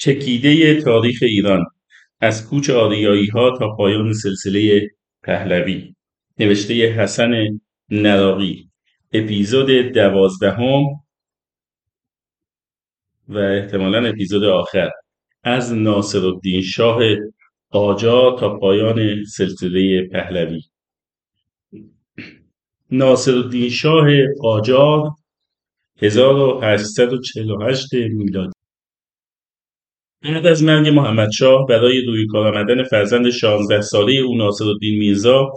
چکیده تاریخ ایران از کوچ ها تا پایان سلسله پهلوی. نوشته حسن نراقی. اپیزود دوازدهم و احتمالا اپیزود آخر. از ناصرالدین شاه قاجار تا پایان سلسله پهلوی. ناصرالدین شاه قاجار 1848 میلادی. بعد از مرگ محمدشاه برای روی کار آمدن فرزند 16 ساله او ناصرالدین میرزا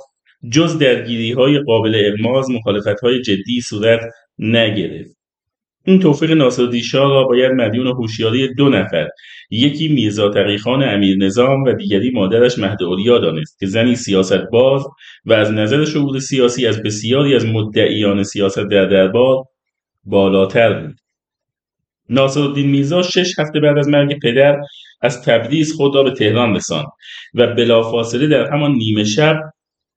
جز درگیری های قابل اغماز مخالفت های جدی صورت نگرفت. این توفیق ناصرالدین شاه را باید مدیون هوشیاری دو نفر یکی میرزا تقیخان امیر نظام و دیگری مادرش مهد دانست که زنی سیاست باز و از نظر شعور سیاسی از بسیاری از مدعیان سیاست در دربار بالاتر بود. ناصرالدین میرزا شش هفته بعد از مرگ پدر از تبریز خود را به تهران رساند و بلافاصله در همان نیمه شب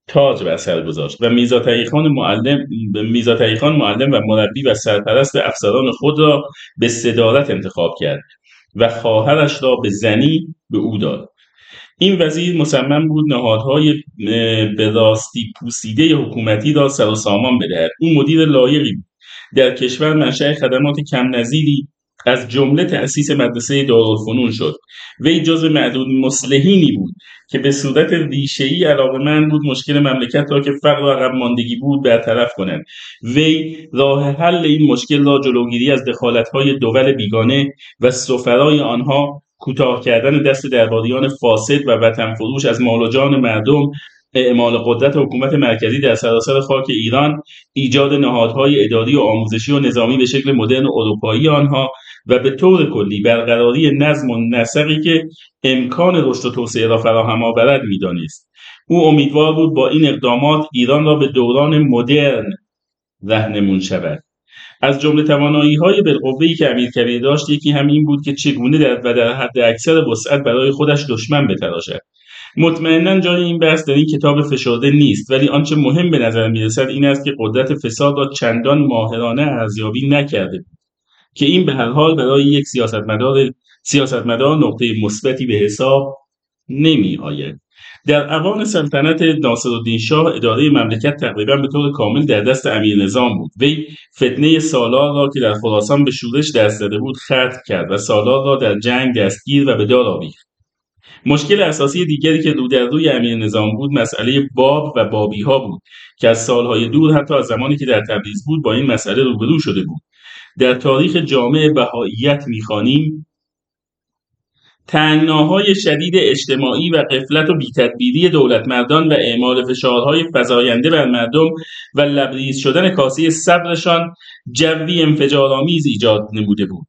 تاج بر سر گذاشت و میرزا تقیخان معلم میرزا معلم و مربی و سرپرست افسران خود را به صدارت انتخاب کرد و خواهرش را به زنی به او داد. این وزیر مصمم بود نهادهای به راستی پوسیده حکومتی را سر و سامان بدهد. او مدیر لایقی بود. در کشور منشأ خدمات کم نظیری از جمله تأسیس مدرسه دارالفنون شد. وی جز معدود مسلحینی بود که به صورت ریشهای علاقه من بود مشکل مملکت را که فقر و عقب ماندگی بود برطرف کنند وی راه حل این مشکل را جلوگیری از دخالتهای دول بیگانه و سفرای آنها کوتاه کردن دست درباریان فاسد و وطن فروش از مال و جان مردم اعمال قدرت حکومت مرکزی در سراسر خاک ایران ایجاد نهادهای اداری و آموزشی و نظامی به شکل مدرن اروپایی آنها و به طور کلی برقراری نظم و نسقی که امکان رشد و توسعه را فراهم آورد می‌دانست. او امیدوار بود با این اقدامات ایران را به دوران مدرن رهنمون شود. از جمله توانایی های بالقوه که امیر کبیر داشت یکی همین بود که چگونه در و در حد اکثر وسعت برای خودش دشمن بتراشد. مطمئنا جای این بحث در این کتاب فشرده نیست ولی آنچه مهم به نظر می‌رسد این است که قدرت فساد را چندان ماهرانه ارزیابی نکرده بود. که این به هر حال برای یک سیاستمدار سیاستمدار نقطه مثبتی به حساب نمی آید. در اوان سلطنت ناصرالدین شاه اداره مملکت تقریبا به طور کامل در دست امیر نظام بود. وی فتنه سالار را که در خراسان به شورش دست زده بود ختم کرد و سالار را در جنگ دستگیر و به دار آویخت. مشکل اساسی دیگری که رو در روی امیر نظام بود مسئله باب و بابی ها بود که از سالهای دور حتی از زمانی که در تبریز بود با این مسئله روبرو شده بود. در تاریخ جامع بهاییت می‌خوانیم. تنگناهای شدید اجتماعی و قفلت و بیتدبیری دولتمردان و اعمال فشارهای فزاینده بر مردم و لبریز شدن کاسه صبرشان جوی انفجارآمیز ایجاد نموده بود.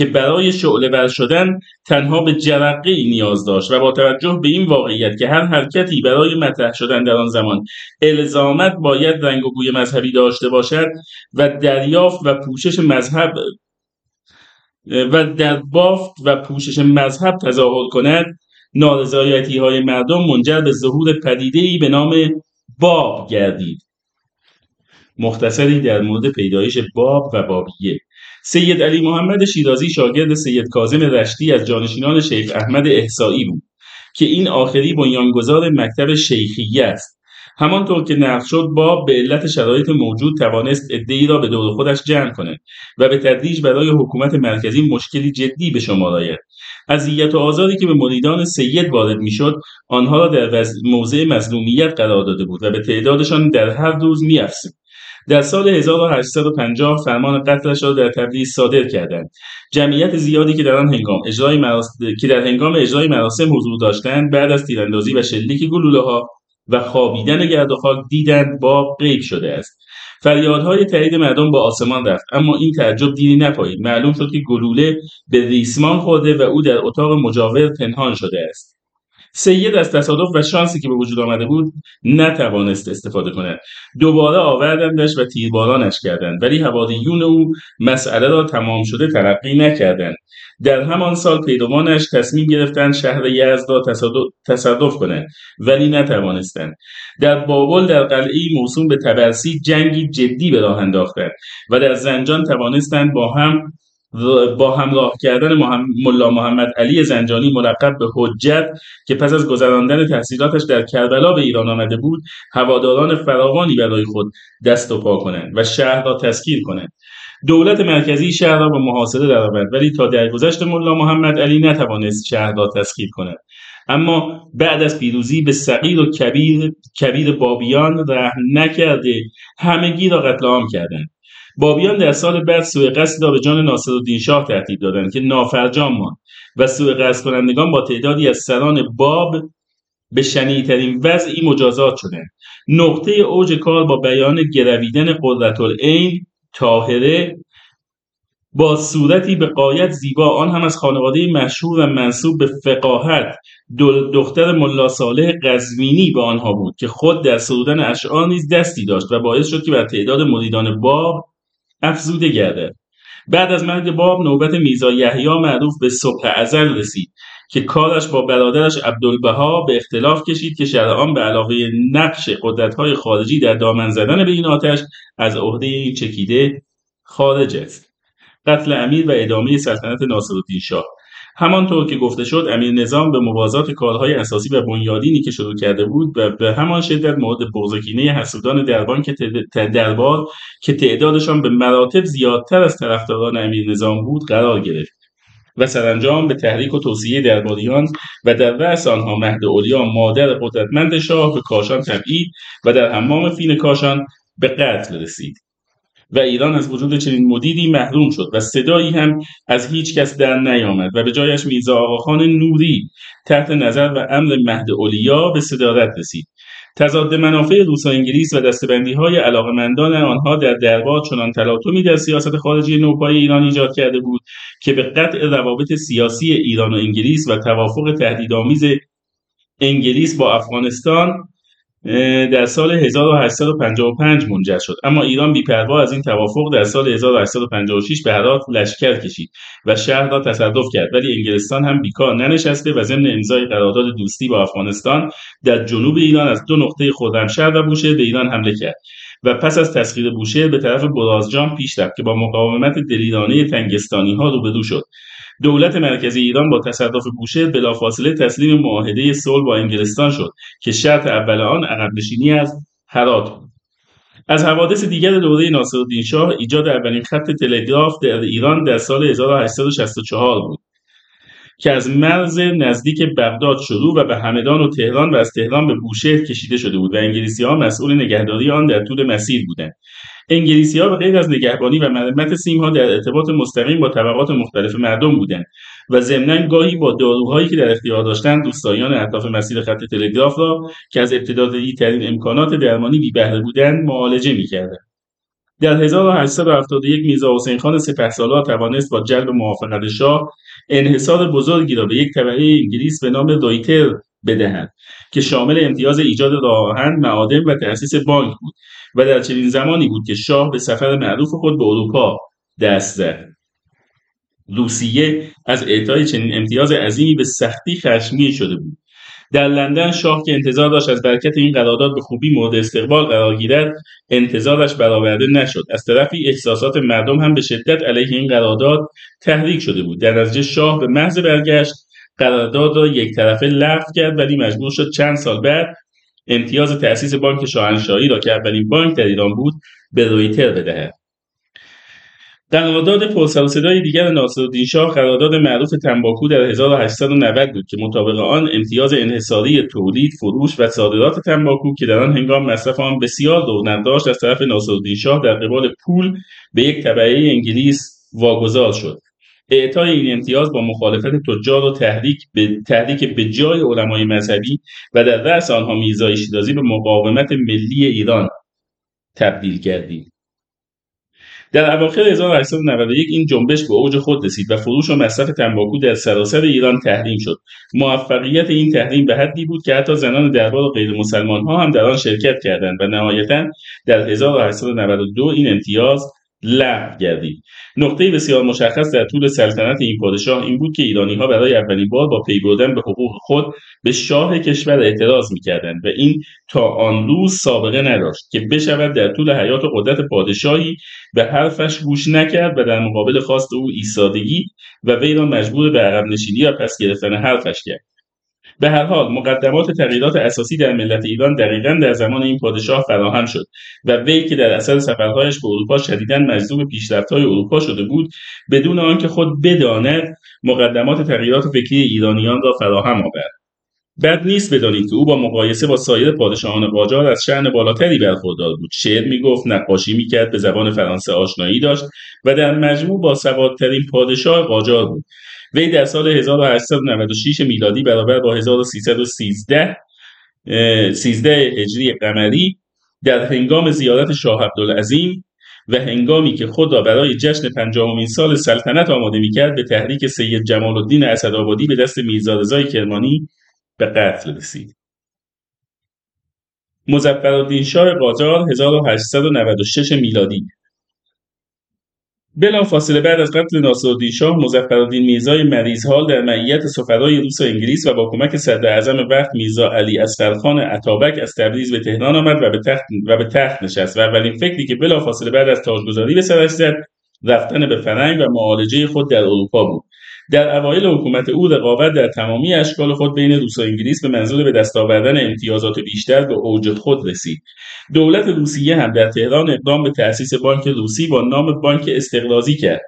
که برای شعله بر شدن تنها به جرقه نیاز داشت و با توجه به این واقعیت که هر حرکتی برای مطرح شدن در آن زمان الزامت باید رنگ و بوی مذهبی داشته باشد و دریافت و پوشش مذهب و در بافت و پوشش مذهب تظاهر کند نارضایتی های مردم منجر به ظهور پدیده به نام باب گردید. مختصری در مورد پیدایش باب و بابیه. سید علی محمد شیرازی شاگرد سید کاظم رشتی از جانشینان شیخ احمد احسایی بود که این آخری بنیانگذار مکتب شیخیه است. همانطور که نقل شد باب به علت شرایط موجود توانست عدهای را به دور خودش جمع کند و به تدریج برای حکومت مرکزی مشکلی جدی به شمار آید. اذیت و آزاری که به مریدان سید وارد می‌شد آنها را در موضع مظلومیت قرار داده بود و به تعدادشان در هر روز میافزود. در سال 1850 فرمان قتلش را در تبریز صادر کردند. جمعیت زیادی که در آن هنگام اجرای مراسم که در هنگام اجرای مراسم حضور داشتند بعد از تیراندازی و شلیک گلوله ها و خوابیدن گرد و خاک دیدند با غیب شده است. فریادهای تایید مردم با آسمان رفت اما این تعجب دیری نپایید. معلوم شد که گلوله به ریسمان خورده و او در اتاق مجاور پنهان شده است. سید از تصادف و شانسی که به وجود آمده بود نتوانست استفاده کند. دوباره آوردندش و تیربارانش کردند. ولی هوادیون او مسئله را تمام شده تلقی نکردند. در همان سال پیروانش تصمیم گرفتند شهر یزد را تصرف کنند ولی نتوانستند. در بابل در قلعه موسوم به تبرسی جنگی جدی به راه انداختند و در زنجان توانستند با هم با همراه کردن ملا محمد علی زنجانی ملقب به حجت که پس از گذراندن تحصیلاتش در کربلا به ایران آمده بود هواداران فراوانی برای خود دست و پا کنند و شهر را تسکیر کنند. دولت مرکزی شهر را به محاصره درآورد ولی تا درگذشت ملا محمد علی نتوانست شهر را تسخیر کند. اما بعد از پیروزی به صغیر و کبیر, کبیر بابیان رحم نکرده همگی را قتل عام کردند. بابیان در سال بعد سوء قصد را به جان ناصرالدین شاه تهدید دادند که نافرجام ماند و سوء قصد کنندگان با تعدادی از سران باب به شنیدترین وضعی مجازات شدند. نقطه اوج کار با بیان گرویدن قدرتالعین طاهره با صورتی به قایت زیبا آن هم از خانواده مشهور و منصوب به فقاهت دختر ملا صالح قزوینی به آنها بود که خود در سرودن اشعار نیز دستی داشت و باعث شد که بر تعداد مریدان باب افزوده گردد. بعد از مرگ باب نوبت میزا یحیی معروف به صبح ازل رسید که کارش با برادرش عبدالبها به اختلاف کشید که شرعان به علاوه نقش قدرت‌های خارجی در دامن زدن به این آتش از عهده این چکیده خارج است. قتل امیر و ادامه سلطنت ناصرالدین شاه. همانطور که گفته شد امیر نظام به موازات کارهای اساسی و بنیادینی که شروع کرده بود و به همان شدت مورد بغضکینه حسودان دربان که دربار که تعدادشان به مراتب زیادتر از طرفداران امیر نظام بود قرار گرفت و سرانجام به تحریک و توصیه درباریان و در رأس آنها مهد اولیا مادر قدرتمند شاه به کاشان تبعید و در حمام فین کاشان به قتل رسید. و ایران از وجود چنین مدیری محروم شد و صدایی هم از هیچ کس در نیامد و به جایش میرزا آقاخان نوری تحت نظر و امر مهد اولیا به صدارت رسید. تضاد منافع روس و انگلیس و دستبندی های علاقمندان آنها در دربار چنان تلاطمی در سیاست خارجی نوپای ایران ایجاد کرده بود که به قطع روابط سیاسی ایران و انگلیس و توافق تهدیدآمیز انگلیس با افغانستان در سال 1855 منجر شد. اما ایران بیپروا از این توافق در سال 1856 به هرات لشکر کشید و شهر را تصرف کرد. ولی انگلستان هم بیکار ننشسته و ضمن امضای قرارداد دوستی با افغانستان در جنوب ایران از دو نقطه خرمشهر و بوشهر به ایران حمله کرد و پس از تسخیر بوشهر به طرف برازجان پیش رفت که با مقاومت دلیرانه تنگستانی ها روبرو شد. دولت مرکزی ایران با تصرف بوشهر بلافاصله تسلیم معاهده صلح با انگلستان شد که شرط اول آن عقب نشینی از هرات از حوادث دیگر دوره ناصرالدین شاه ایجاد اولین خط تلگراف در ایران در سال 1864 بود که از مرز نزدیک بغداد شروع و به همدان و تهران و از تهران به بوشهر کشیده شده بود و انگلیسی ها مسئول نگهداری آن در طول مسیر بودند. انگلیسی ها به غیر از نگهبانی و مرمت سیم ها در ارتباط مستقیم با طبقات مختلف مردم بودند و ضمنا گاهی با داروهایی که در اختیار داشتند دوستایان اطراف مسیر خط تلگراف را که از ابتدایی ترین امکانات درمانی بی بهره بودند معالجه می‌کردند. در 1871 میرزا حسین خان سپهسالار توانست با جلب موافقت شاه انحصار بزرگی را به یک طبقه انگلیس به نام رویتر بدهند که شامل امتیاز ایجاد راهن معادن و تأسیس بانک بود و در چنین زمانی بود که شاه به سفر معروف خود به اروپا دست زد. روسیه از اعطای چنین امتیاز عظیمی به سختی خشمگین شده بود. در لندن شاه که انتظار داشت از برکت این قرارداد به خوبی مورد استقبال قرار گیرد انتظارش برآورده نشد. از طرفی احساسات مردم هم به شدت علیه این قرارداد تحریک شده بود. در نتیجه شاه به محض برگشت قرارداد را یک طرفه لغو کرد ولی مجبور شد چند سال بعد امتیاز تأسیس بانک شاهنشاهی را که اولین بانک در ایران بود به رویتر بدهد. قرارداد پرسر و صدای دیگر ناصرالدین شاه قرارداد معروف تنباکو در 1890 بود که مطابق آن امتیاز انحصاری تولید فروش و صادرات تنباکو که در آن هنگام مصرف آن بسیار رونق داشت از طرف ناصرالدین شاه در قبال پول به یک طبعه انگلیس واگذار شد. اعطای این امتیاز با مخالفت تجار و تحریک به تحریک به جای علمای مذهبی و در رأس آنها میرزای شیرازی به مقاومت ملی ایران تبدیل گردید در اواخر 1891 این جنبش به اوج خود رسید و فروش و مصرف تنباکو در سراسر ایران تحریم شد. موفقیت این تحریم به حدی بود که حتی زنان دربار و غیر مسلمان ها هم در آن شرکت کردند و نهایتا در 1892 این امتیاز لغو گردید نقطه بسیار مشخص در طول سلطنت این پادشاه این بود که ایرانیها برای اولین بار با پی بردن به حقوق خود به شاه کشور اعتراض می‌کردند و این تا آن روز سابقه نداشت که بشود در طول حیات قدرت پادشاهی به حرفش گوش نکرد و در مقابل خواست او ایستادگی و وی را مجبور به عقب نشینی و پس گرفتن حرفش کرد. به هر حال مقدمات تغییرات اساسی در ملت ایران دقیقا در زمان این پادشاه فراهم شد و وی که در اثر سفرهایش به اروپا شدیدا مجذوب پیشرفتهای اروپا شده بود بدون آنکه خود بداند مقدمات تغییرات فکری ایرانیان را فراهم آورد. بد نیست بدانید که او با مقایسه با سایر پادشاهان قاجار از شأن بالاتری برخوردار بود. شعر می‌گفت نقاشی می‌کرد به زبان فرانسه آشنایی داشت و در مجموع با سوادترین پادشاه قاجار بود. وی در سال 1896 میلادی برابر با 1313 13 هجری قمری در هنگام زیارت شاه عبدالعظیم و هنگامی که خود را برای جشن پنجاهمین سال سلطنت آماده می‌کرد به تحریک سید جمال الدین اسدآبادی به دست میرزا کرمانی به قتل رسید. مظفرالدین شاه قاجار 1896 میلادی. فاصله بعد از قتل ناصرالدین شاه مظفرالدین میرزای مریضحال در معیت سفرای روس و انگلیس و با کمک صدراعظم وقت میرزا علی اصغرخان عطابک از تبریز به تهران آمد و به تخت و به تخت نشست و اولین فکری که بلافاصله بعد از تاجگذاری به سرش زد رفتن به فرنگ و معالجه خود در اروپا بود. در اوایل حکومت او رقابت در تمامی اشکال خود بین روس و انگلیس به منظور به دست آوردن امتیازات بیشتر به اوج خود رسید. دولت روسیه هم در تهران اقدام به تأسیس بانک روسی با نام بانک استقرازی کرد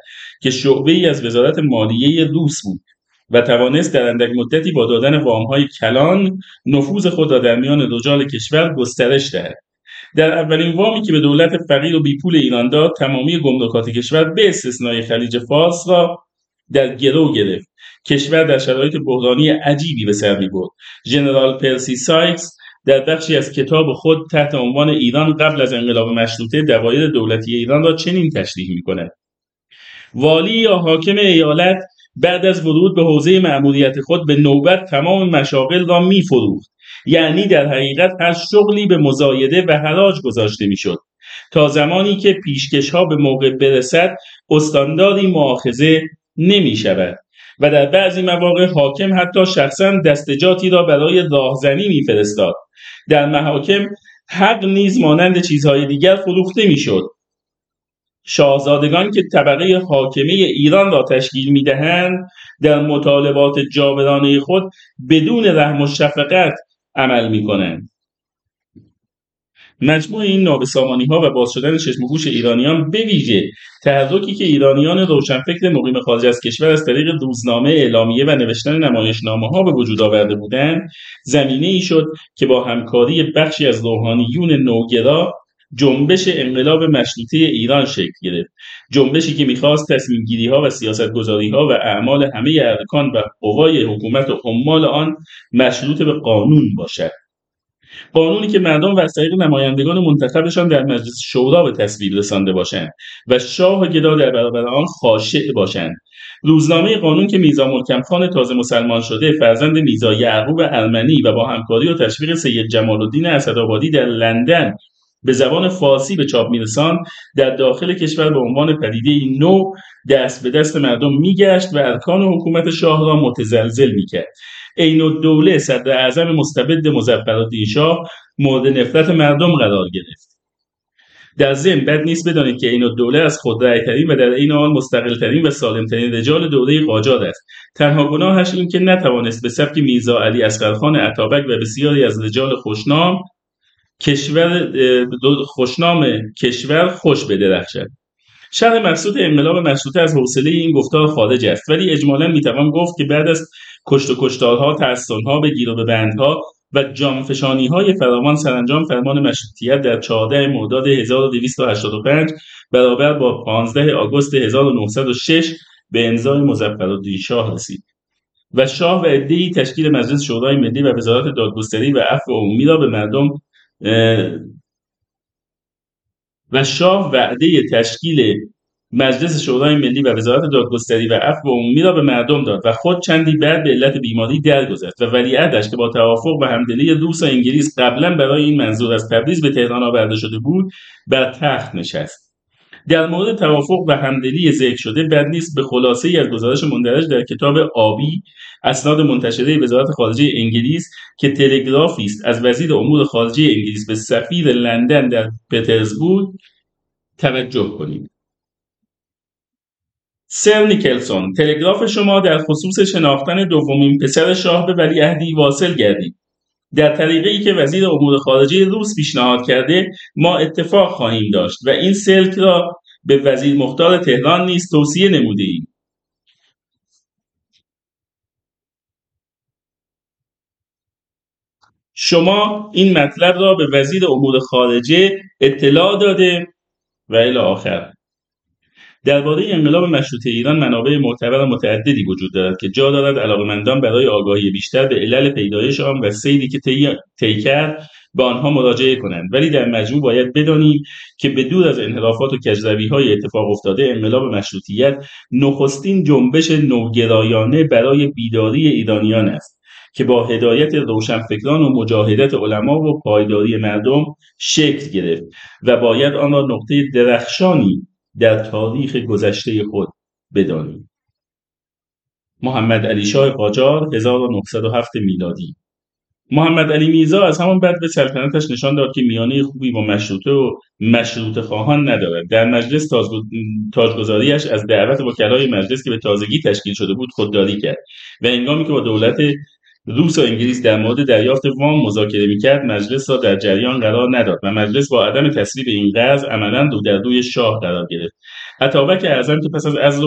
که شعبه ای از وزارت مالیه روس بود و توانست در اندک مدتی با دادن وامهای کلان نفوذ خود را در میان رجال کشور گسترش دهد. در اولین وامی که به دولت فقیر و بیپول ایران داد تمامی گمرکات کشور به استثنای خلیج فارس را در گرو گرفت. کشور در شرایط بحرانی عجیبی به سر می‌برد. ژنرال پرسی سایکس در بخشی از کتاب خود تحت عنوان ایران قبل از انقلاب مشروطه دوایر دولتی ایران را چنین تشریح می‌کند. والی یا حاکم ایالت بعد از ورود به حوزه مأموریت خود به نوبت تمام مشاغل را میفروخت. یعنی در حقیقت هر شغلی به مزایده و حراج گذاشته می‌شد. تا زمانی که پیشکش ها به موقع برسد استانداری معاخذه نمی شود و در بعضی مواقع حاکم حتی شخصا دستجاتی را برای راهزنی میفرستاد. در محاکم حق نیز مانند چیزهای دیگر فروخته می‌شد. شاهزادگان که طبقه حاکمه ایران را تشکیل می‌دهند در مطالبات جاورانه خود بدون رحم و شفقت عمل می‌کنند. مجموع این ها و باز شدن چشم و ایرانیان به ویژه تحرکی که ایرانیان روشنفکر مقیم خارج از کشور از طریق روزنامه اعلامیه و نوشتن نمایشنامه ها به وجود آورده بودند زمینه ای شد که با همکاری بخشی از روحانیون نوگرا جنبش انقلاب مشروطه ایران شکل گرفت. جنبشی که می‌خواست تصمیم گیری ها و سیاست گذاری ها و اعمال همه ارکان و قوای حکومت و عمال آن مشروط به قانون باشد. قانونی که مردم و نمایندگان منتخبشان در مجلس شورا به تصویب رسانده باشند و شاه و گدا در برابر آن خاشع باشند. روزنامه قانون که میزا ملکم خان تازه مسلمان شده فرزند میزا یعقوب ارمنی و با همکاری و تشویق سید جمال الدین اسدآبادی در لندن به زبان فارسی به چاپ میرسان در داخل کشور به عنوان پدیده نو دست به دست مردم میگشت و ارکان حکومت شاه را متزلزل می‌کرد. عین الدوله صدر اعظم مستبد مظفرالدین شاه مورد نفرت مردم قرار گرفت. در ضمن بد نیست بدانید که عین الدوله از خود ترین و در عین حال مستقلترین و سالمترین رجال دوله قاجار است. تنها گناهش این که نتوانست به سبک میرزا علی اصغرخان عطابک و بسیاری از رجال خوشنام کشور خوشنام کشور خوش بدرخشد. شرح مقصود انقلاب مشروطه از حوصله این گفتار خارج است ولی اجمالا می‌توان گفت که بعد از کشت و کشتارها تحصنها به گیر و به بندها و جامفشانی های فراوان سرانجام فرمان مشروطیت در 14 مرداد 1285 برابر با 15 آگوست 1906 به امضای مظفرالدین شاه رسید. و شاه و عدهای تشکیل مجلس شورای ملی و وزارت دادگستری و عفو عمومی را به مردم و شاه وعده تشکیل مجلس شورای ملی و وزارت دادگستری و عفو عمومی را به مردم داد و خود چندی بعد به علت بیماری درگذشت و ولیعهدش که با توافق و همدلی روس و انگلیس قبلا برای این منظور از تبریز به تهران آورده شده بود بر تخت نشست. در مورد توافق و همدلی ذکر شده بد نیست به خلاصه از گزارش مندرج در کتاب آبی اسناد منتشره وزارت خارجه انگلیس که تلگرافی است از وزیر امور خارجه انگلیس به سفیر لندن در پترزبورگ توجه کنید. سر نیکلسون تلگراف شما در خصوص شناختن دومین پسر شاه به ولیعهدی واصل گردید. در طریقه ای که وزیر امور خارجه روس پیشنهاد کرده ما اتفاق خواهیم داشت و این سلک را به وزیر مختار تهران نیز توصیه نموده ایم. شما این مطلب را به وزیر امور خارجه اطلاع داده و الی آخر درباره انقلاب مشروطه ایران منابع معتبر متعددی وجود دارد که جا دارد علاقمندان برای آگاهی بیشتر به علل پیدایش آن و سیری که طی کرد به آنها مراجعه کنند. ولی در مجموع باید بدانیم که به دور از انحرافات و کجروی های اتفاق افتاده انقلاب مشروطیت نخستین جنبش نوگرایانه برای بیداری ایرانیان است که با هدایت روشنفکران و مجاهدت علما و پایداری مردم شکل گرفت و باید آن را نقطه درخشانی در تاریخ گذشته خود بدانیم. محمد علی شاه قاجار 1907 میلادی. محمد علی میرزا از همان بعد به سلطنتش نشان داد که میانه خوبی با مشروطه و مشروط خواهان ندارد. در مجلس تاجگذاریش از دعوت وکلای مجلس که به تازگی تشکیل شده بود خودداری کرد. و انگامی که با دولت روس و انگلیس در مورد دریافت وام مذاکره می‌کرد مجلس را در جریان قرار نداد و مجلس با عدم تسریب این قرض عملا رو در روی شاه قرار گرفت. اتابک اعظم که پس از عزل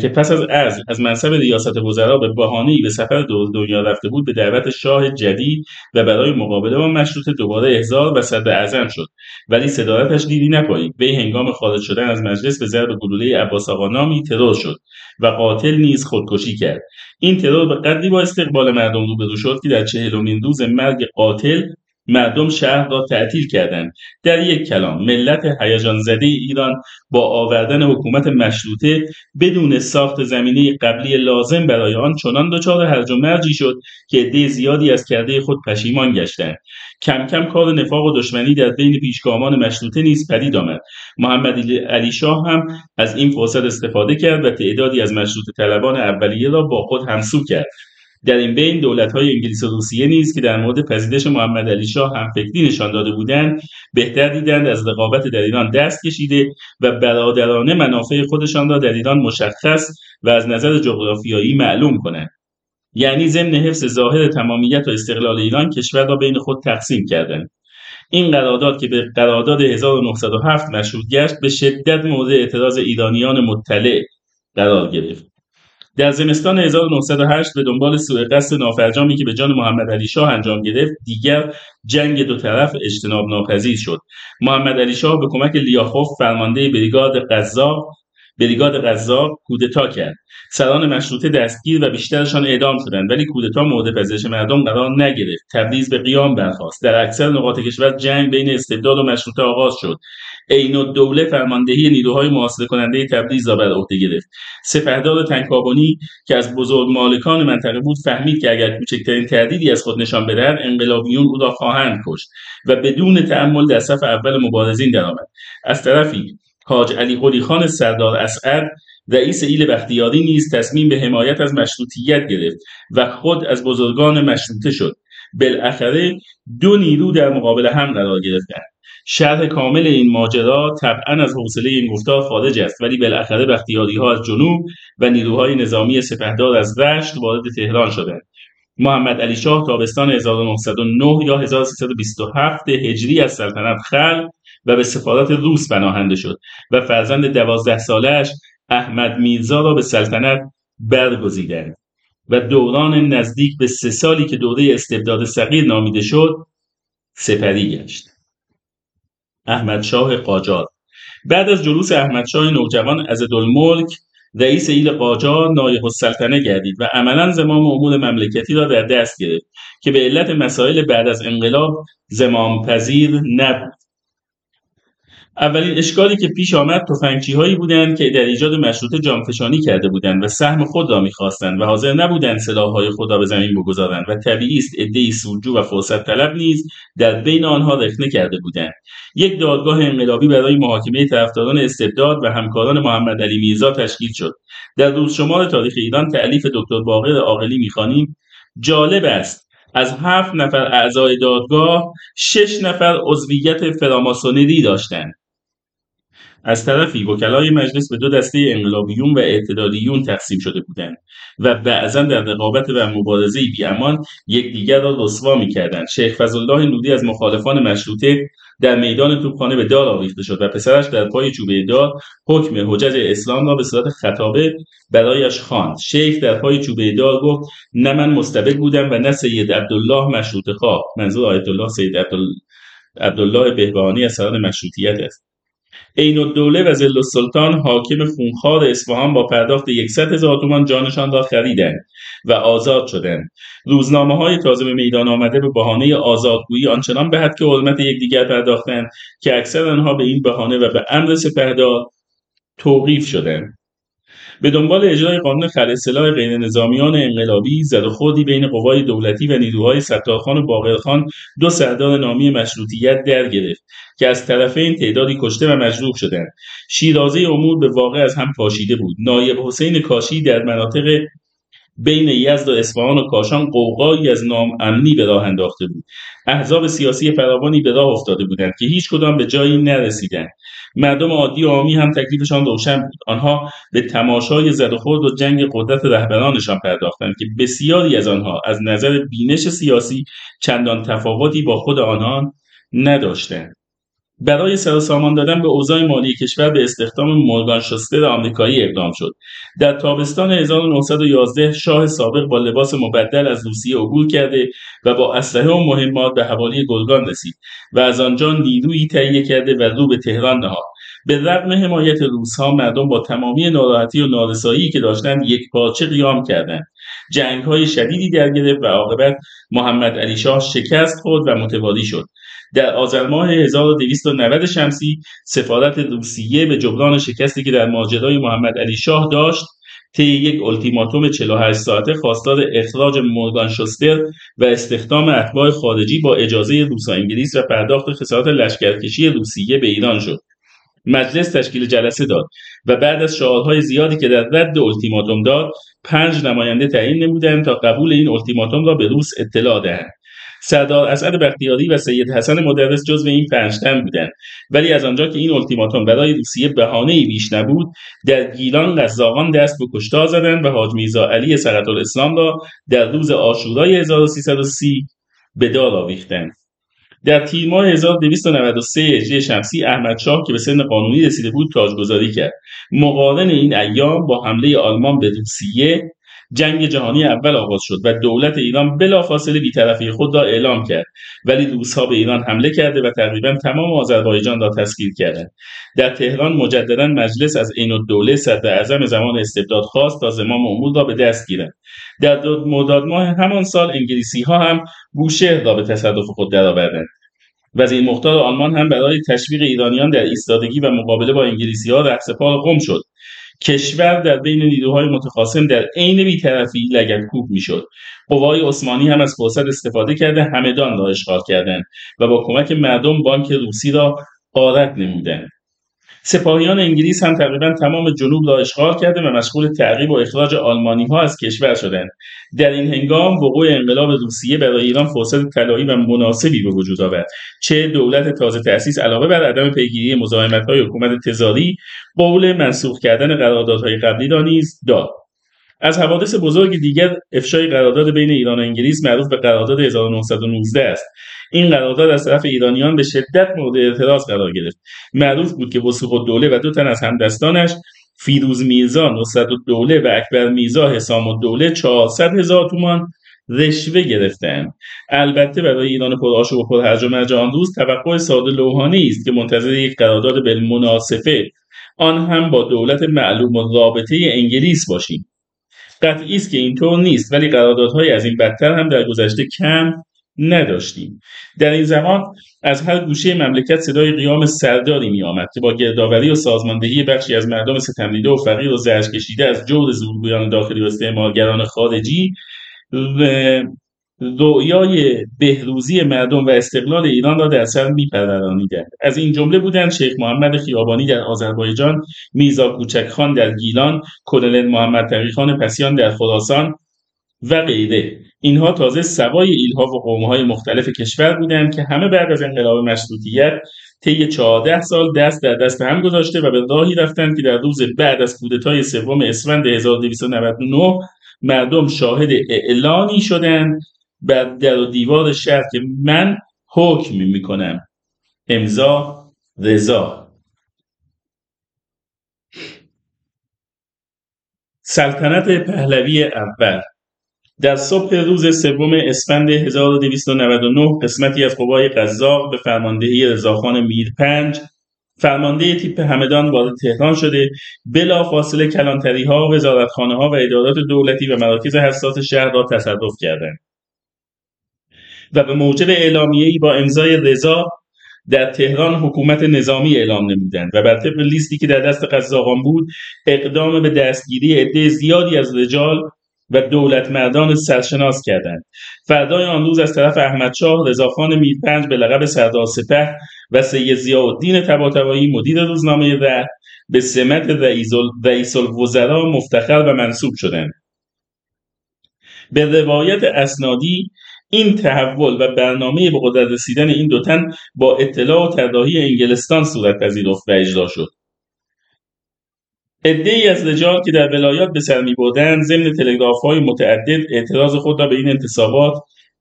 که پس از از از منصب ریاست وزرا به بهانه‌ای به سفر دور دنیا رفته بود به دعوت شاه جدید و برای مقابله با مشروطه دوباره احضار و صدر اعظم شد. ولی صدارتش دیدی نپایید وی هنگام خارج شدن از مجلس به ضرب گلوله عباس آقا نامی ترور شد و قاتل نیز خودکشی کرد. این ترور به قدری با استقبال مردم روبرو شد که در چهلمین روز مرگ قاتل مردم شهر را تعطیل کردند. در یک کلام ملت هیجان زده ایران با آوردن حکومت مشروطه بدون ساخت زمینه قبلی لازم برای آن چنان دچار هرج و مرجی شد که عده زیادی از کرده خود پشیمان گشتند. کم کم کار نفاق و دشمنی در بین پیشگامان مشروطه نیز پدید آمد. محمد علی شاه هم از این فرصت استفاده کرد و تعدادی از مشروطه طلبان اولیه را با خود همسو کرد. در این بین های انگلیس و روسیه نیز که در مورد پذیرش محمد علی شاه هم فکری نشان داده بودند بهتر دیدند از رقابت در ایران دست کشیده و برادرانه منافع خودشان را در ایران مشخص و از نظر جغرافیایی معلوم کنند. یعنی ضمن حفظ ظاهر تمامیت و استقلال ایران کشور را بین خود تقسیم کردند. این قرارداد که به قرارداد 1907 مشروط گشت به شدت مورد اعتراض ایرانیان مطلع قرار گرفت. در زمستان 1908 به دنبال سوء قصد نافرجامی که به جان محمد علی شاه انجام گرفت دیگر جنگ دو طرف اجتناب ناپذیر شد. محمد علی شاه به کمک لیاخوف فرمانده بریگاد قزاق بریگاد قزاق کودتا کرد. سران مشروطه دستگیر و بیشترشان اعدام شدند ولی کودتا مورد پذیرش مردم قرار نگرفت. تبریز به قیام برخاست. در اکثر نقاط کشور جنگ بین استبداد و مشروطه آغاز شد. عین الدوله فرماندهی نیروهای محاصره کننده تبریز را بر عهده گرفت. سپهدار تنکابونی که از بزرگ مالکان منطقه بود فهمید که اگر کوچکترین تردیدی از خود نشان بدهد انقلابیون او را خواهند کشت و بدون تأمل در صف اول مبارزین درآمد. از طرفی حاج علی قلی خان سردار اسعد رئیس ایل بختیاری نیز تصمیم به حمایت از مشروطیت گرفت و خود از بزرگان مشروطه شد. بالاخره دو نیرو در مقابل هم قرار گرفتند. شرح کامل این ماجرا طبعا از حوصله این گفتار خارج است ولی بالاخره بختیاری ها از جنوب و نیروهای نظامی سپهدار از رشت وارد تهران شدند. محمد علی شاه تابستان 1909 یا 1327 هجری از سلطنت خلق و به سفارت روس پناهنده شد و فرزند دوازده سالش احمد میرزا را به سلطنت برگزیدند و دوران نزدیک به سه سالی که دوره استبداد صغیر نامیده شد سپری گشت. احمد شاه قاجار. بعد از جلوس احمد شاه نوجوان از الملک رئیس ایل قاجار نایب السلطنه گردید و عملا زمام امور مملکتی را در دست گرفت که به علت مسائل بعد از انقلاب زمام پذیر نبود. اولین اشکالی که پیش آمد هایی بودند که در ایجاد مشروطه جامفشانی کرده بودند و سهم خود را می‌خواستند و حاضر نبودند سلاحهای خود را به زمین بگذارند و طبیعی است عدهای سودجو و فرصت طلب نیز در بین آنها رخنه کرده بودند. یک دادگاه انقلابی برای محاکمه طرفداران استبداد و همکاران محمد علی میرزا تشکیل شد. در روز شمار تاریخ ایران تعلیف دکتر باقر عاقلی می‌خوانیم. جالب است از هفت نفر اعضای دادگاه شش نفر عضویت فراماسونری داشتند. از طرفی وکلای مجلس به دو دسته انقلابیون و اعتدالیون تقسیم شده بودند و بعضا در رقابت و مبارزه بیامان یکدیگر را رسوا می‌کردند. شیخ فضلالله نودی از مخالفان مشروطه در میدان توپخانه به دار آویخته شد و پسرش در پای چوبه دار حکم حجج اسلام را به صورت خطابه برایش خواند. شیخ در پای چوبه دار گفت نه من مستبد بودم و نه سید عبدالله مشروط خواه. منظور آیت الله سید عبدالله بهبهانی از سران مشروطیت است. عین الدوله و زل السلطان حاکم خونخوار اصفهان با پرداخت یکصد هزار تومان جانشان را خریدند و آزاد شدند. روزنامه های تازه به میدان آمده به بهانه آزادگویی آنچنان به حد که حرمت یکدیگر پرداختند که اکثر آنها به این بهانه و به امر سپهدار توقیف شدند. به دنبال اجرای قانون خلاصلاح غیر نظامیان انقلابی زد و خوردی بین قوای دولتی و نیروهای ستارخان و باقرخان دو سردار نامی مشروطیت در گرفت که از طرفین تعدادی کشته و مجروح شدند. شیرازه امور به واقع از هم پاشیده بود. نایب حسین کاشی در مناطق بین یزد و اصفهان و کاشان قوقایی از نام امنی به راه انداخته بود. احزاب سیاسی فراوانی به راه افتاده بودند که هیچ کدام به جایی نرسیدند. مردم عادی و عامی هم تکلیفشان روشن بود. آنها به تماشای زد و خورد و جنگ قدرت رهبرانشان پرداختند که بسیاری از آنها از نظر بینش سیاسی چندان تفاوتی با خود آنان نداشتند. برای سرسامان دادن به اوضاع مالی کشور به استخدام مورگان شوستر آمریکایی اقدام شد. در تابستان 1911 شاه سابق با لباس مبدل از روسیه عبور کرده و با اسلحه و مهمات به حوالی گلگان رسید و از آنجا نیرویی تهیه کرده و رو به تهران نهاد. به رغم حمایت روسها مردم با تمامی ناراحتی و نارسایی که داشتند یک پارچه قیام کردند. جنگ های شدیدی در گرفت و عاقبت محمد علی شاه شکست خورد و متواری شد. در آذر ماه 1290 شمسی سفارت روسیه به جبران شکستی که در ماجرای محمد علی شاه داشت طی یک التیماتوم 48 ساعته خواستار اخراج مورگان شوستر و استخدام اتباع خارجی با اجازه روسا انگلیس و پرداخت خسارات لشکرکشی روسیه به ایران شد. مجلس تشکیل جلسه داد و بعد از شعارهای زیادی که در رد التیماتوم داد پنج نماینده تعیین نمودند تا قبول این التیماتوم را به روس اطلاع دهند. سردار اسد بختیاری و سید حسن مدرس جزو این پنجتن بودند ولی از آنجا که این التیماتوم برای روسیه بهانه ای بیش نبود در گیلان قزاقان دست به کشتار زدند و حاج میرزا علی سقط الاسلام را در روز آشورای 1330 به دار آویختند در تیر ماه 1293 هجری شمسی احمد شاه که به سن قانونی رسیده بود تاجگذاری کرد. مقارن این ایام با حمله آلمان به روسیه جنگ جهانی اول آغاز شد و دولت ایران بلافاصله بیطرفی خود را اعلام کرد. ولی روسها به ایران حمله کرده و تقریبا تمام آذربایجان را تسخیر کردند. در تهران مجددا مجلس از عین الدوله صدر اعظم زمان استبداد خواست تا زمام امور را به دست گیرد. در مرداد ماه همان سال انگلیسی ها هم بوشهر را به تصرف خود درآوردند. وزیر مختار آلمان هم برای تشویق ایرانیان در ایستادگی و مقابله با انگلیسی ها رهسپار قم شد. کشور در بین نیروهای متخاصم در عین بیطرفی لگدکوب می‌شد. قوای عثمانی هم از فرصت استفاده کرده همدان را اشغال کردند و با کمک مردم بانک روسی را غارت نمودند. سپاهیان انگلیس هم تقریبا تمام جنوب را اشغال کرده و مشغول تعقیب و اخراج آلمانی ها از کشور شدند. در این هنگام وقوع انقلاب روسیه برای ایران فرصت طلایی و مناسبی به وجود آورد چه دولت تازه تأسیس علاوه بر عدم پیگیری مزاحمت های حکومت تزاری قول منسوخ کردن قراردادهای قبلی را نیز داد. از حوادث بزرگ دیگر افشای قرارداد بین ایران و انگلیس معروف به قرارداد 1919 است. این قرارداد از طرف ایرانیان به شدت مورد اعتراض قرار گرفت. معروف بود که وسوق دوله و دو تن از همدستانش فیروز میرزا نصرت دوله و اکبر میرزا حسام الدوله 400 هزار تومان رشوه گرفتند. البته برای ایران پرآشوب و پرهرج و مرج آن روز توقع ساده لوحانه است که منتظر یک قرارداد بالمناسفه آن هم با دولت معلوم و رابطه انگلیس باشیم. قطعی است که اینطور نیست ولی قراردادهای از این بدتر هم در گذشته کم نداشتیم. در این زمان از هر گوشه مملکت صدای قیام سرداری می آمد که با گردآوری و سازماندهی بخشی از مردم ستمدیده و فقیر و زرش کشیده از جور زورگویان داخلی و استعمارگران خارجی رؤیای بهروزی مردم و استقلال ایران را در سر میپرورانیدند. از این جمله بودند شیخ محمد خیابانی در آذربایجان میزا کوچکخان در گیلان کلنل محمد تقیخان پسیان در خراسان و غیره. اینها تازه سوای ایلها و قومهای مختلف کشور بودند که همه بعد از انقلاب مشروطیت طی چهارده سال دست در دست هم گذاشته و به راهی رفتند که در روز بعد از کودتای سوم اسفند 1299 مردم شاهد اعلانی شدند بر در و دیوار شهر که من حکم می‌کنم. امضا رضا. سلطنت پهلوی اول. در صبح روز سوم اسفند 1299 قسمتی از قوای قزاق به فرماندهی رضاخان میرپنج فرمانده تیپ همدان وارد تهران شده بلا فاصله کلانتری ها وزارتخانه ها و ادارات دولتی و مراکز حساس شهر را تصرف کردند. و به موجب اعلامیه‌ای با امضای رضا در تهران حکومت نظامی اعلام نمودند و بر طبق لیستی که در دست قزاقان بود اقدام به دستگیری عده زیادی از رجال و دولت مردان سرشناس کردند. فردای آن روز از طرف احمدشاه رضاخان میرپنج به لقب سردار سپه و سید ضیاءالدین طباطبایی مدیر روزنامه ره به سمت رئیس الوزراء مفتخر و منصوب شدند. به روایت اسنادی این تحول و برنامه به قدرت رسیدن این دو تن با اطلاع و طراحی انگلستان صورت پذیرفت و اجرا شد. ای از رجال که در ولایات به سر میبردند ضمن های متعدد اعتراض خود را به این انتصابات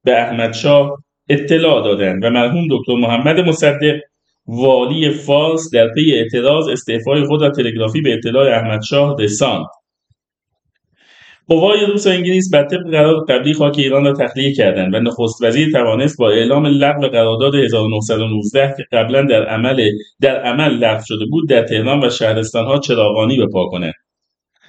به احمدشاه اطلاع دادند و مرحوم دکتر محمد مصدق والی فارس در پی اعتراض استعفای خود را تلگرافی به اطلاع احمدشاه رساند. قوای روس و انگلیس بر طبق قرار قبلی خاک ایران را تخلیه کردند و نخست وزیر توانست با اعلام لغو قرارداد 1919 که قبلا در عمل در عمل لغو شده بود در تهران و شهرستانها چراغانی بپا کند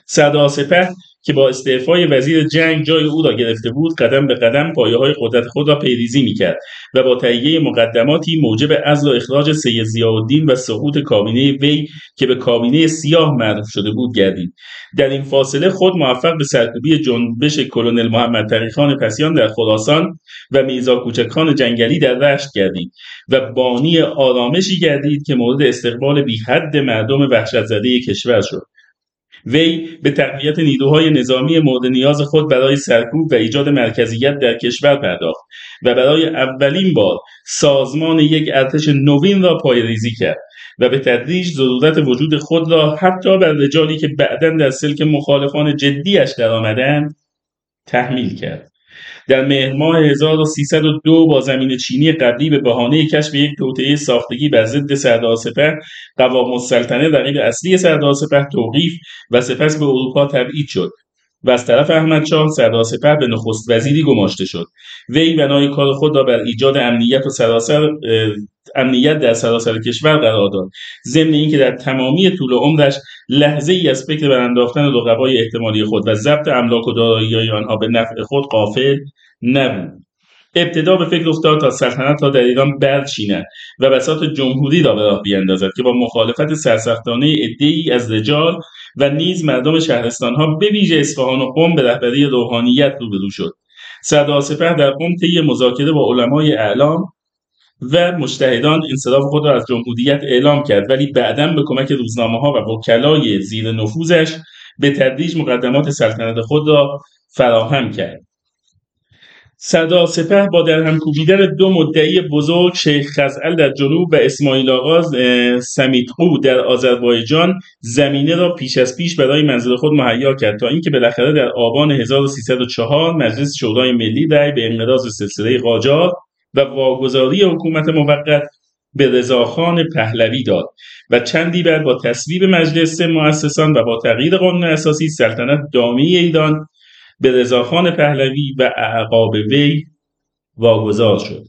سردار سپه که با استعفای وزیر جنگ جای او را گرفته بود قدم به قدم پایه های قدرت خود را پیریزی می‌کرد و با تهیه مقدماتی موجب عزل و اخراج سید ضیاءالدین و سقوط کابینه وی که به کابینه سیاه معروف شده بود گردید. در این فاصله خود موفق به سرکوبی جنبش کلونل محمد تقیخان پسیان در خراسان و میزا کوچکخان جنگلی در رشت گردید و بانی آرامشی گردید که مورد استقبال بی حد مردم وحشت زده کشور شد. وی به تقویت نیروهای نظامی مورد نیاز خود برای سرکوب و ایجاد مرکزیت در کشور پرداخت و برای اولین بار سازمان یک ارتش نوین را پایریزی کرد و به تدریج ضرورت وجود خود را حتی بر رجالی که بعدا در سلک مخالفان جدیش درآمدند تحمیل کرد. در مهر ماه 1302 با زمین چینی قبلی به بهانه کشف یک توطئه ساختگی بر ضد سردار سپه قوام السلطنه رقیب اصلی سردار سپه توقیف و سپس به اروپا تبعید شد. و از طرف احمدشاه سردار سپه به نخست وزیری گماشته شد. وی بنای کار خود را بر ایجاد امنیت و سراسر امنیت در سراسر کشور قرار داد. ضمن اینکه در تمامی طول عمرش لحظه ای از فکر برانداختن رقبای احتمالی خود و ضبط املاک و دارایی آنها به نفع خود قافل نبود. ابتدا به فکر افتاد تا سلطنت را در ایران برچیند و بساط جمهوری را به راه بیاندازد که با مخالفت سرسختانه عدهای از رجال و نیز مردم شهرستانها به ویژه اصفهان و قم به رهبری روحانیت روبرو شد. سردار سپه در قم طی مذاکره با علمای اعلام و مجتهدان انصراف خود را از جمهوریت اعلام کرد ولی بعدا به کمک روزنامه ها و وکلای زیر نفوذش به تدریج مقدمات سلطنت خود را فراهم کرد. سردار سپه با در هم کوبیدن دو مدعی بزرگ شیخ خزعل در جنوب و اسماعیل آغاز سمیتقو در آذربایجان زمینه را پیش از پیش برای منزل خود مهیا کرد تا اینکه بالاخره در آبان 1304 مجلس شورای ملی رأی به انقراض سلسله قاجار و واگذاری حکومت موقت به رضاخان پهلوی داد و چندی بعد با تصویب مجلس مؤسسان و با تغییر قانون اساسی سلطنت دامی ایران به رضاخان پهلوی و اعقاب وی واگذار شد.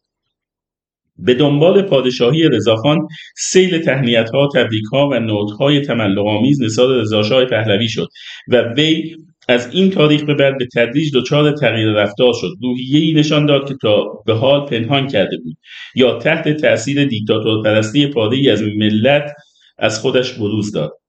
به دنبال پادشاهی رضاخان سیل تهنیت ها تبریک ها و نوت های تملق آمیز نساد رضاشاه پهلوی شد و وی از این تاریخ به بعد به تدریج دچار تغییر رفتار شد. روحیهای نشان داد که تا به حال پنهان کرده بود. یا تحت تأثیر دیکتاتور پرستی پاره از ملت از خودش بروز داد.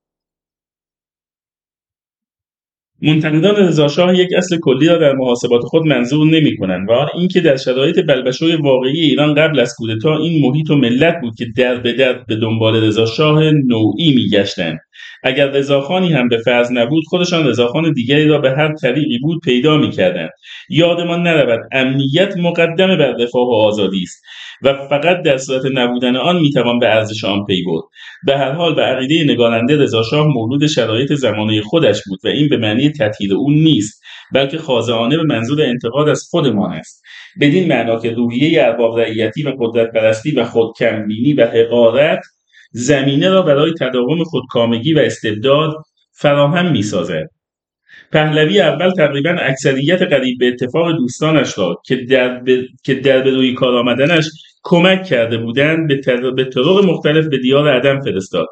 منتقدان رضاشاه یک اصل کلی را در محاسبات خود منظور نمی‌کنند و آن اینکه در شرایط بلبشوی واقعی ایران قبل از کودتا این محیط و ملت بود که در به در به دنبال رضاشاه نوعی میگشتند. اگر رضاخانی هم به فرض نبود خودشان رضاخان دیگری را به هر طریقی بود پیدا می‌کردند. یادمان نرود امنیت مقدم بر رفاه و آزادی است. و فقط در صورت نبودن آن می‌توان به ارزش آن پی برد به هر حال به عقیده نگارنده رضاشاه مولود شرایط زمانه خودش بود و این به معنی تطهیر او نیست بلکه خاضعانه به منظور انتقاد از خودمان است بدین معنا که روحیه ارباب رعیتی و قدرت پرستی و خودکمبینی و حقارت زمینه را برای تداوم خودکامگی و استبداد فراهم می‌سازد پهلوی اول تقریبا اکثریت قریب به اتفاق دوستانش را که در. که در به روی کار آمدنش کمک کرده بودند به, تر... به طرق مختلف به دیار عدم فرستاد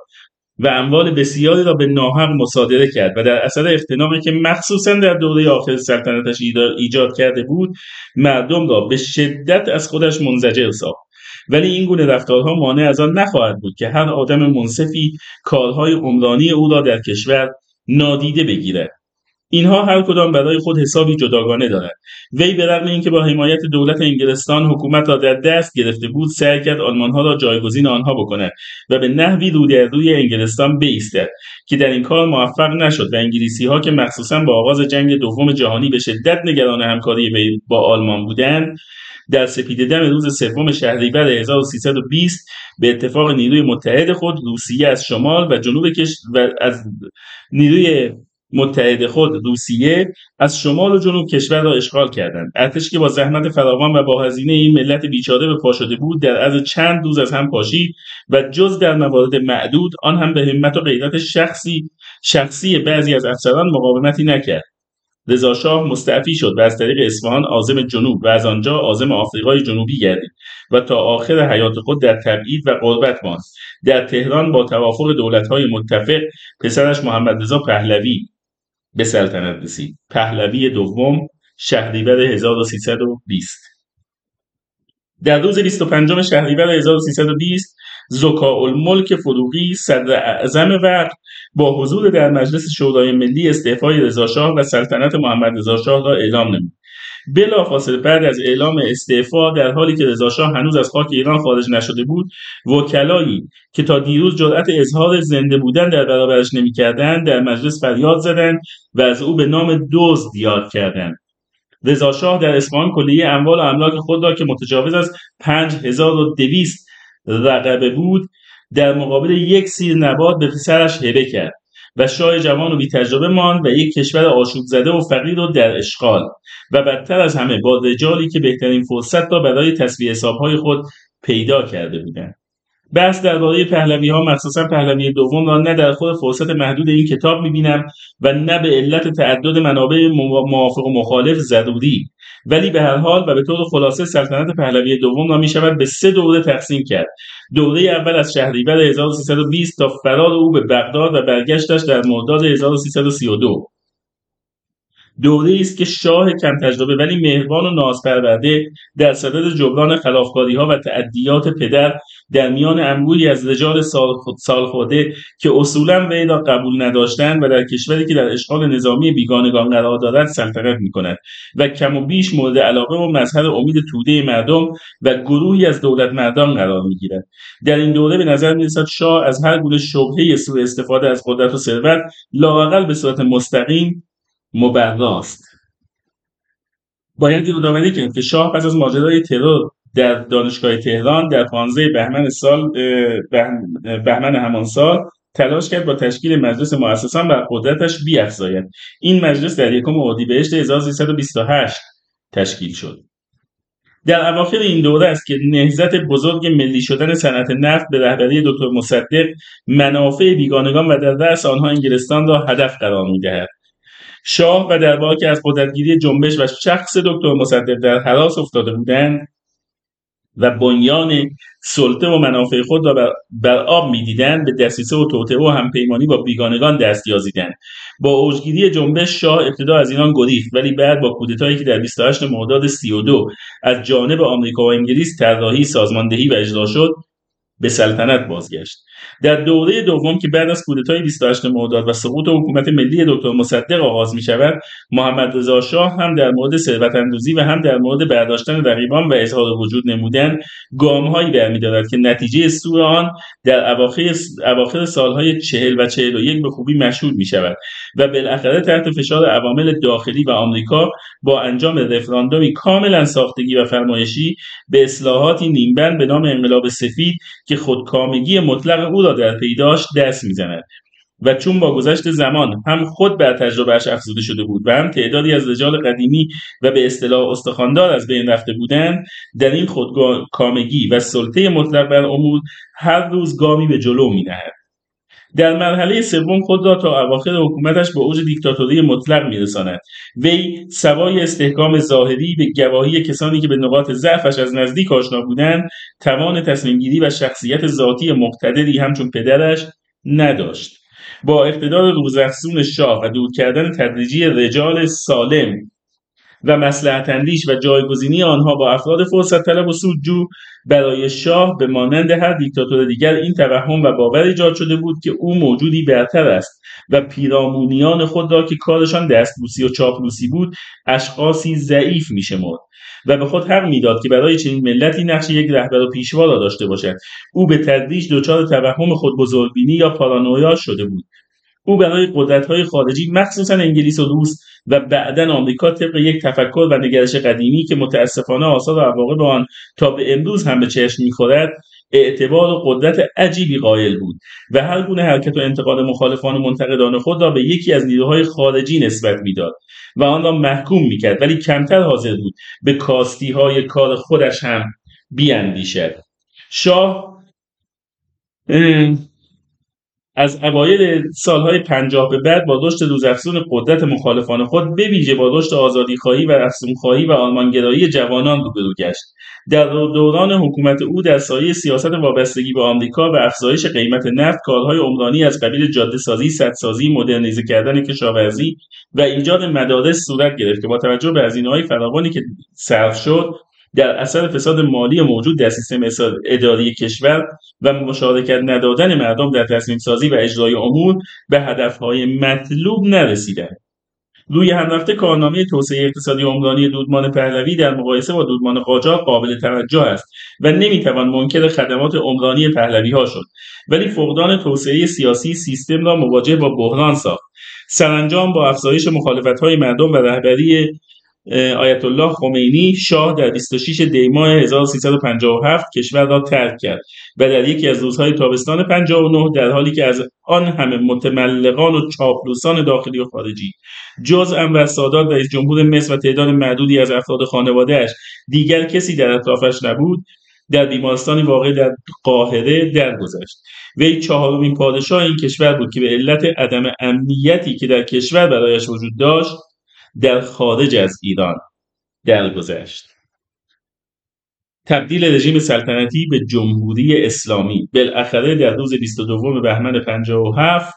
و اموال بسیاری را به ناحق مصادره کرد و در اثر اختناقی که مخصوصا در دوره آخر سلطنتش ایجاد کرده بود مردم را به شدت از خودش منزجر ساخت. ولی این گونه رفتارها مانع از آن نخواهد بود که هر آدم منصفی کارهای عمرانی او را در کشور نادیده بگیرد. اینها هر کدام برای خود حسابی جداگانه دارد وی به رغم اینکه با حمایت دولت انگلستان حکومت را در دست گرفته بود سعی کرد آلمانها را جایگزین آنها بکند و به نحوی رو در روی انگلستان بایستد که در این کار موفق نشد و انگلیسی ها که مخصوصا با آغاز جنگ دوم جهانی به شدت نگران همکاری با آلمان بودند در سپیده دم روز سوم شهریور 1320 به اتفاق نیروی متحد خود روسیه از شمال و جنوب کش و از نیروی متحد خود روسیه از شمال و جنوب کشور را اشغال کردند. ارتش که با زحمت فراوان و با هزینه این ملت بیچاره به پا شده بود در عرض چند روز از هم پاشید و جز در موارد معدود آن هم به همت و غیرت شخصی شخصی بعضی از افسران مقاومتی نکرد. رضاشاه مستعفی شد و از طریق اصفهان عازم جنوب و از آنجا عازم آفریقای جنوبی گردید و تا آخر حیات خود در تبعید و قربت ماند. در تهران با توافق دولتهای متفق پسرش محمد رضا پهلوی به سلطنت رسید. پهلوی دوم شهریور 1320 در روز 25 شهریور 1320 زکا الملک فروغی صدر اعظم وقت با حضور در مجلس شورای ملی استعفای رضاشاه و سلطنت محمد رضاشاه را اعلام نمود. بلافاصله بعد از اعلام استعفا در حالی که رضاشاه هنوز از خاک ایران خارج نشده بود وکلایی که تا دیروز جرأت اظهار زنده بودن در برابرش نمی‌کردند در مجلس فریاد زدند و از او به نام دزد یاد کردند. رضاشاه در اصفهان کلیه اموال و املاک خود را که متجاوز از پنج هزار و دویست رقبه بود در مقابل یک سیر نبات به پسرش هبه کرد. و شاه جوان و بی تجربه ماند و یک کشور آشوب زده و فقیر رو در اشغال. و بدتر از همه با رجالی که بهترین فرصت را برای تصویه حسابهای خود پیدا کرده بودند. بحث درباره پهلوی ها مخصوصا پهلوی دوم را نه در خود فرصت محدود این کتاب می‌بینم و نه به علت تعدد منابع موافق و مخالف ضروری ولی به هر حال و به طور خلاصه سلطنت پهلوی دوم را می‌شود به سه دوره تقسیم کرد. دوره اول از شهریور 1320 تا فرار او به بغداد و برگشتش در مرداد 1332 دوره است که شاه کم تجربه ولی مهربان و نازپرورده در صدد جبران خلافکاری ها و تعدیات پدر در میان انبوهی از رجال سالخورده که اصولا وی را قبول نداشتند و در کشوری که در اشغال نظامی بیگانگان قرار دارد سلطنت می کند و کم و بیش مورد علاقه و مظهر امید توده مردم و گروهی از دولت مردان قرار می گیرد در این دوره به نظر می رسد شاه از هر گونه شبهه سوء استفاده از قدرت و ثروت لااقل به صورت مستقیم مبراست. باید یادآوری کرد که شاه پس از ماجرای ترور در دانشگاه تهران در 15 بهمن سال بهمن همان سال تلاش کرد با تشکیل مجلس مؤسسان بر قدرتش بیافزاید. این مجلس در یکم اردیبهشت 1328 تشکیل شد. در اواخر این دوره است که نهضت بزرگ ملی شدن صنعت نفت به رهبری دکتر مصدق منافع بیگانگان و در رأس آنها انگلستان را هدف قرار می‌دهد. شاه و دربار که از قدرتگیری جنبش و شخص دکتر مصدق در حراس افتاده بودند و بنیان سلطه و منافع خود را بر آب می‌دیدند به دسیسه و توطئه و همپیمانی با بیگانگان دست یازیدند. با اوجگیری جنبش شاه ابتدا از ایران گریخت ولی بعد با کودتایی که در 28 مرداد 32 از جانب آمریکا و انگلیس طراحی سازماندهی و اجرا شد به سلطنت بازگشت. در دوره دوم که بعد از کودتای 28 مرداد و سقوط حکومت ملی دکتر مصدق آغاز می شود محمد رضا شاه هم در مورد ثروت اندوزی و هم در مورد برداشتن رقیبان و اظهار وجود نمودن گامهایی برمیدارد که نتیجه سوء آن در اواخر اواخر سالهای چهل و چهل و یک به خوبی مشهود می شود و بالاخره تحت فشار عوامل داخلی و آمریکا با انجام رفراندومی کاملا ساختگی و فرمایشی به اصلاحاتی نیمبند به نام انقلاب سفید که خودکامگی مطلق او را در پیداش دست می‌زند و چون با گذشت زمان هم خود بر تجربهش افزوده شده بود و هم تعدادی از رجال قدیمی و به اصطلاح استخواندار از بین رفته بودند در این خودکامگی و سلطه مطلق بر امور هر روز گامی به جلو مینهد در مرحله سوم خود را تا اواخر حکومتش به اوج دیکتاتوری مطلق میرساند. وی سوای استحکام ظاهری به گواهی کسانی که به نقاط ضعفش از نزدیک آشنا بودند توان تصمیمگیری و شخصیت ذاتی مقتدری همچون پدرش نداشت. با اقتدار روزافزون شاه و دور کردن تدریجی رجال سالم و مسلحت اندیش و جایگزینی آنها با افراد فرصت طلب و سودجو برای شاه به مانند هر دیکتاتور دیگر این توهم و باور ایجاد شده بود که او موجودی برتر است و پیرامونیان خود را که کارشان دستبوسی و چاپلوسی بود اشخاصی ضعیف میشمرد و به خود حق می‌داد که برای چنین ملتی نقش یک رهبر و پیشوا را داشته باشد. او به تدریج دچار توهم خود بزرگبینی یا پارانویا شده بود. او برای های خارجی مخصوصا انگلیس و روس و بعدا آمریکا طبق یک تفکر و نگرش قدیمی که متاسفانه آثار و عواقب آن تا به امروز هم به چشم می‌خورد اعتبار و قدرت عجیبی قائل بود و هر گونه حرکت و انتقاد مخالفان و منتقدان خود را به یکی از نیروهای خارجی نسبت می‌داد و آن را محکوم می‌کرد ولی کمتر حاضر بود به کاستی های کار خودش هم بیاندیشد. شاه از اوایل سالهای پنجاه به بعد با رشد روزافزون قدرت مخالفان خود به ویژه با رشد آزادیخواهی و افزونخواهی و آلمانگرایی جوانان روبرو گشت. در دوران حکومت او در سایه سیاست وابستگی به آمریکا و افزایش قیمت نفت کارهای عمرانی از قبیل جاده سازی سدسازی مدرنیزه کردن کشاورزی و ایجاد مدارس صورت گرفت که با توجه به هزینههای فراوانی که صرف شد در اثر فساد مالی موجود در سیستم اداری کشور و مشارکت ندادن مردم در تصمیم سازی و اجرای امور به هدفهای مطلوب نرسیدند. روی هم رفته کارنامه توسعه اقتصادی عمرانی دودمان پهلوی در مقایسه با دودمان قاجار قابل توجه است و نمی‌توان منکر خدمات عمرانی پهلوی ها شد ولی فقدان توسعه سیاسی سیستم را مواجه با بحران ساخت. سرانجام با افزایش مخالفت های مردم و رهبری آیت الله خمینی شاه در 26 دی ماه 1357 کشور را ترک کرد و در یکی از روزهای تابستان 59 در حالی که از آن همه متملقان و چاپلوسان داخلی و خارجی جز انور سادات رئیس جمهور مصر و تعداد معدودی از افراد خانوادهاش دیگر کسی در اطرافش نبود در بیمارستانی واقع در قاهره درگذشت. وی چهارمین پادشاه این کشور بود که به علت عدم امنیتی که در کشور برایش وجود داشت در خارج از ایران درگذشت. تبدیل رژیم سلطنتی به جمهوری اسلامی. بالاخره در روز 22 بهمن 57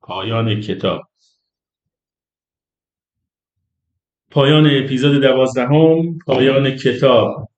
پایان کتاب. پایان اپیزود دوازدهم پایان کتاب.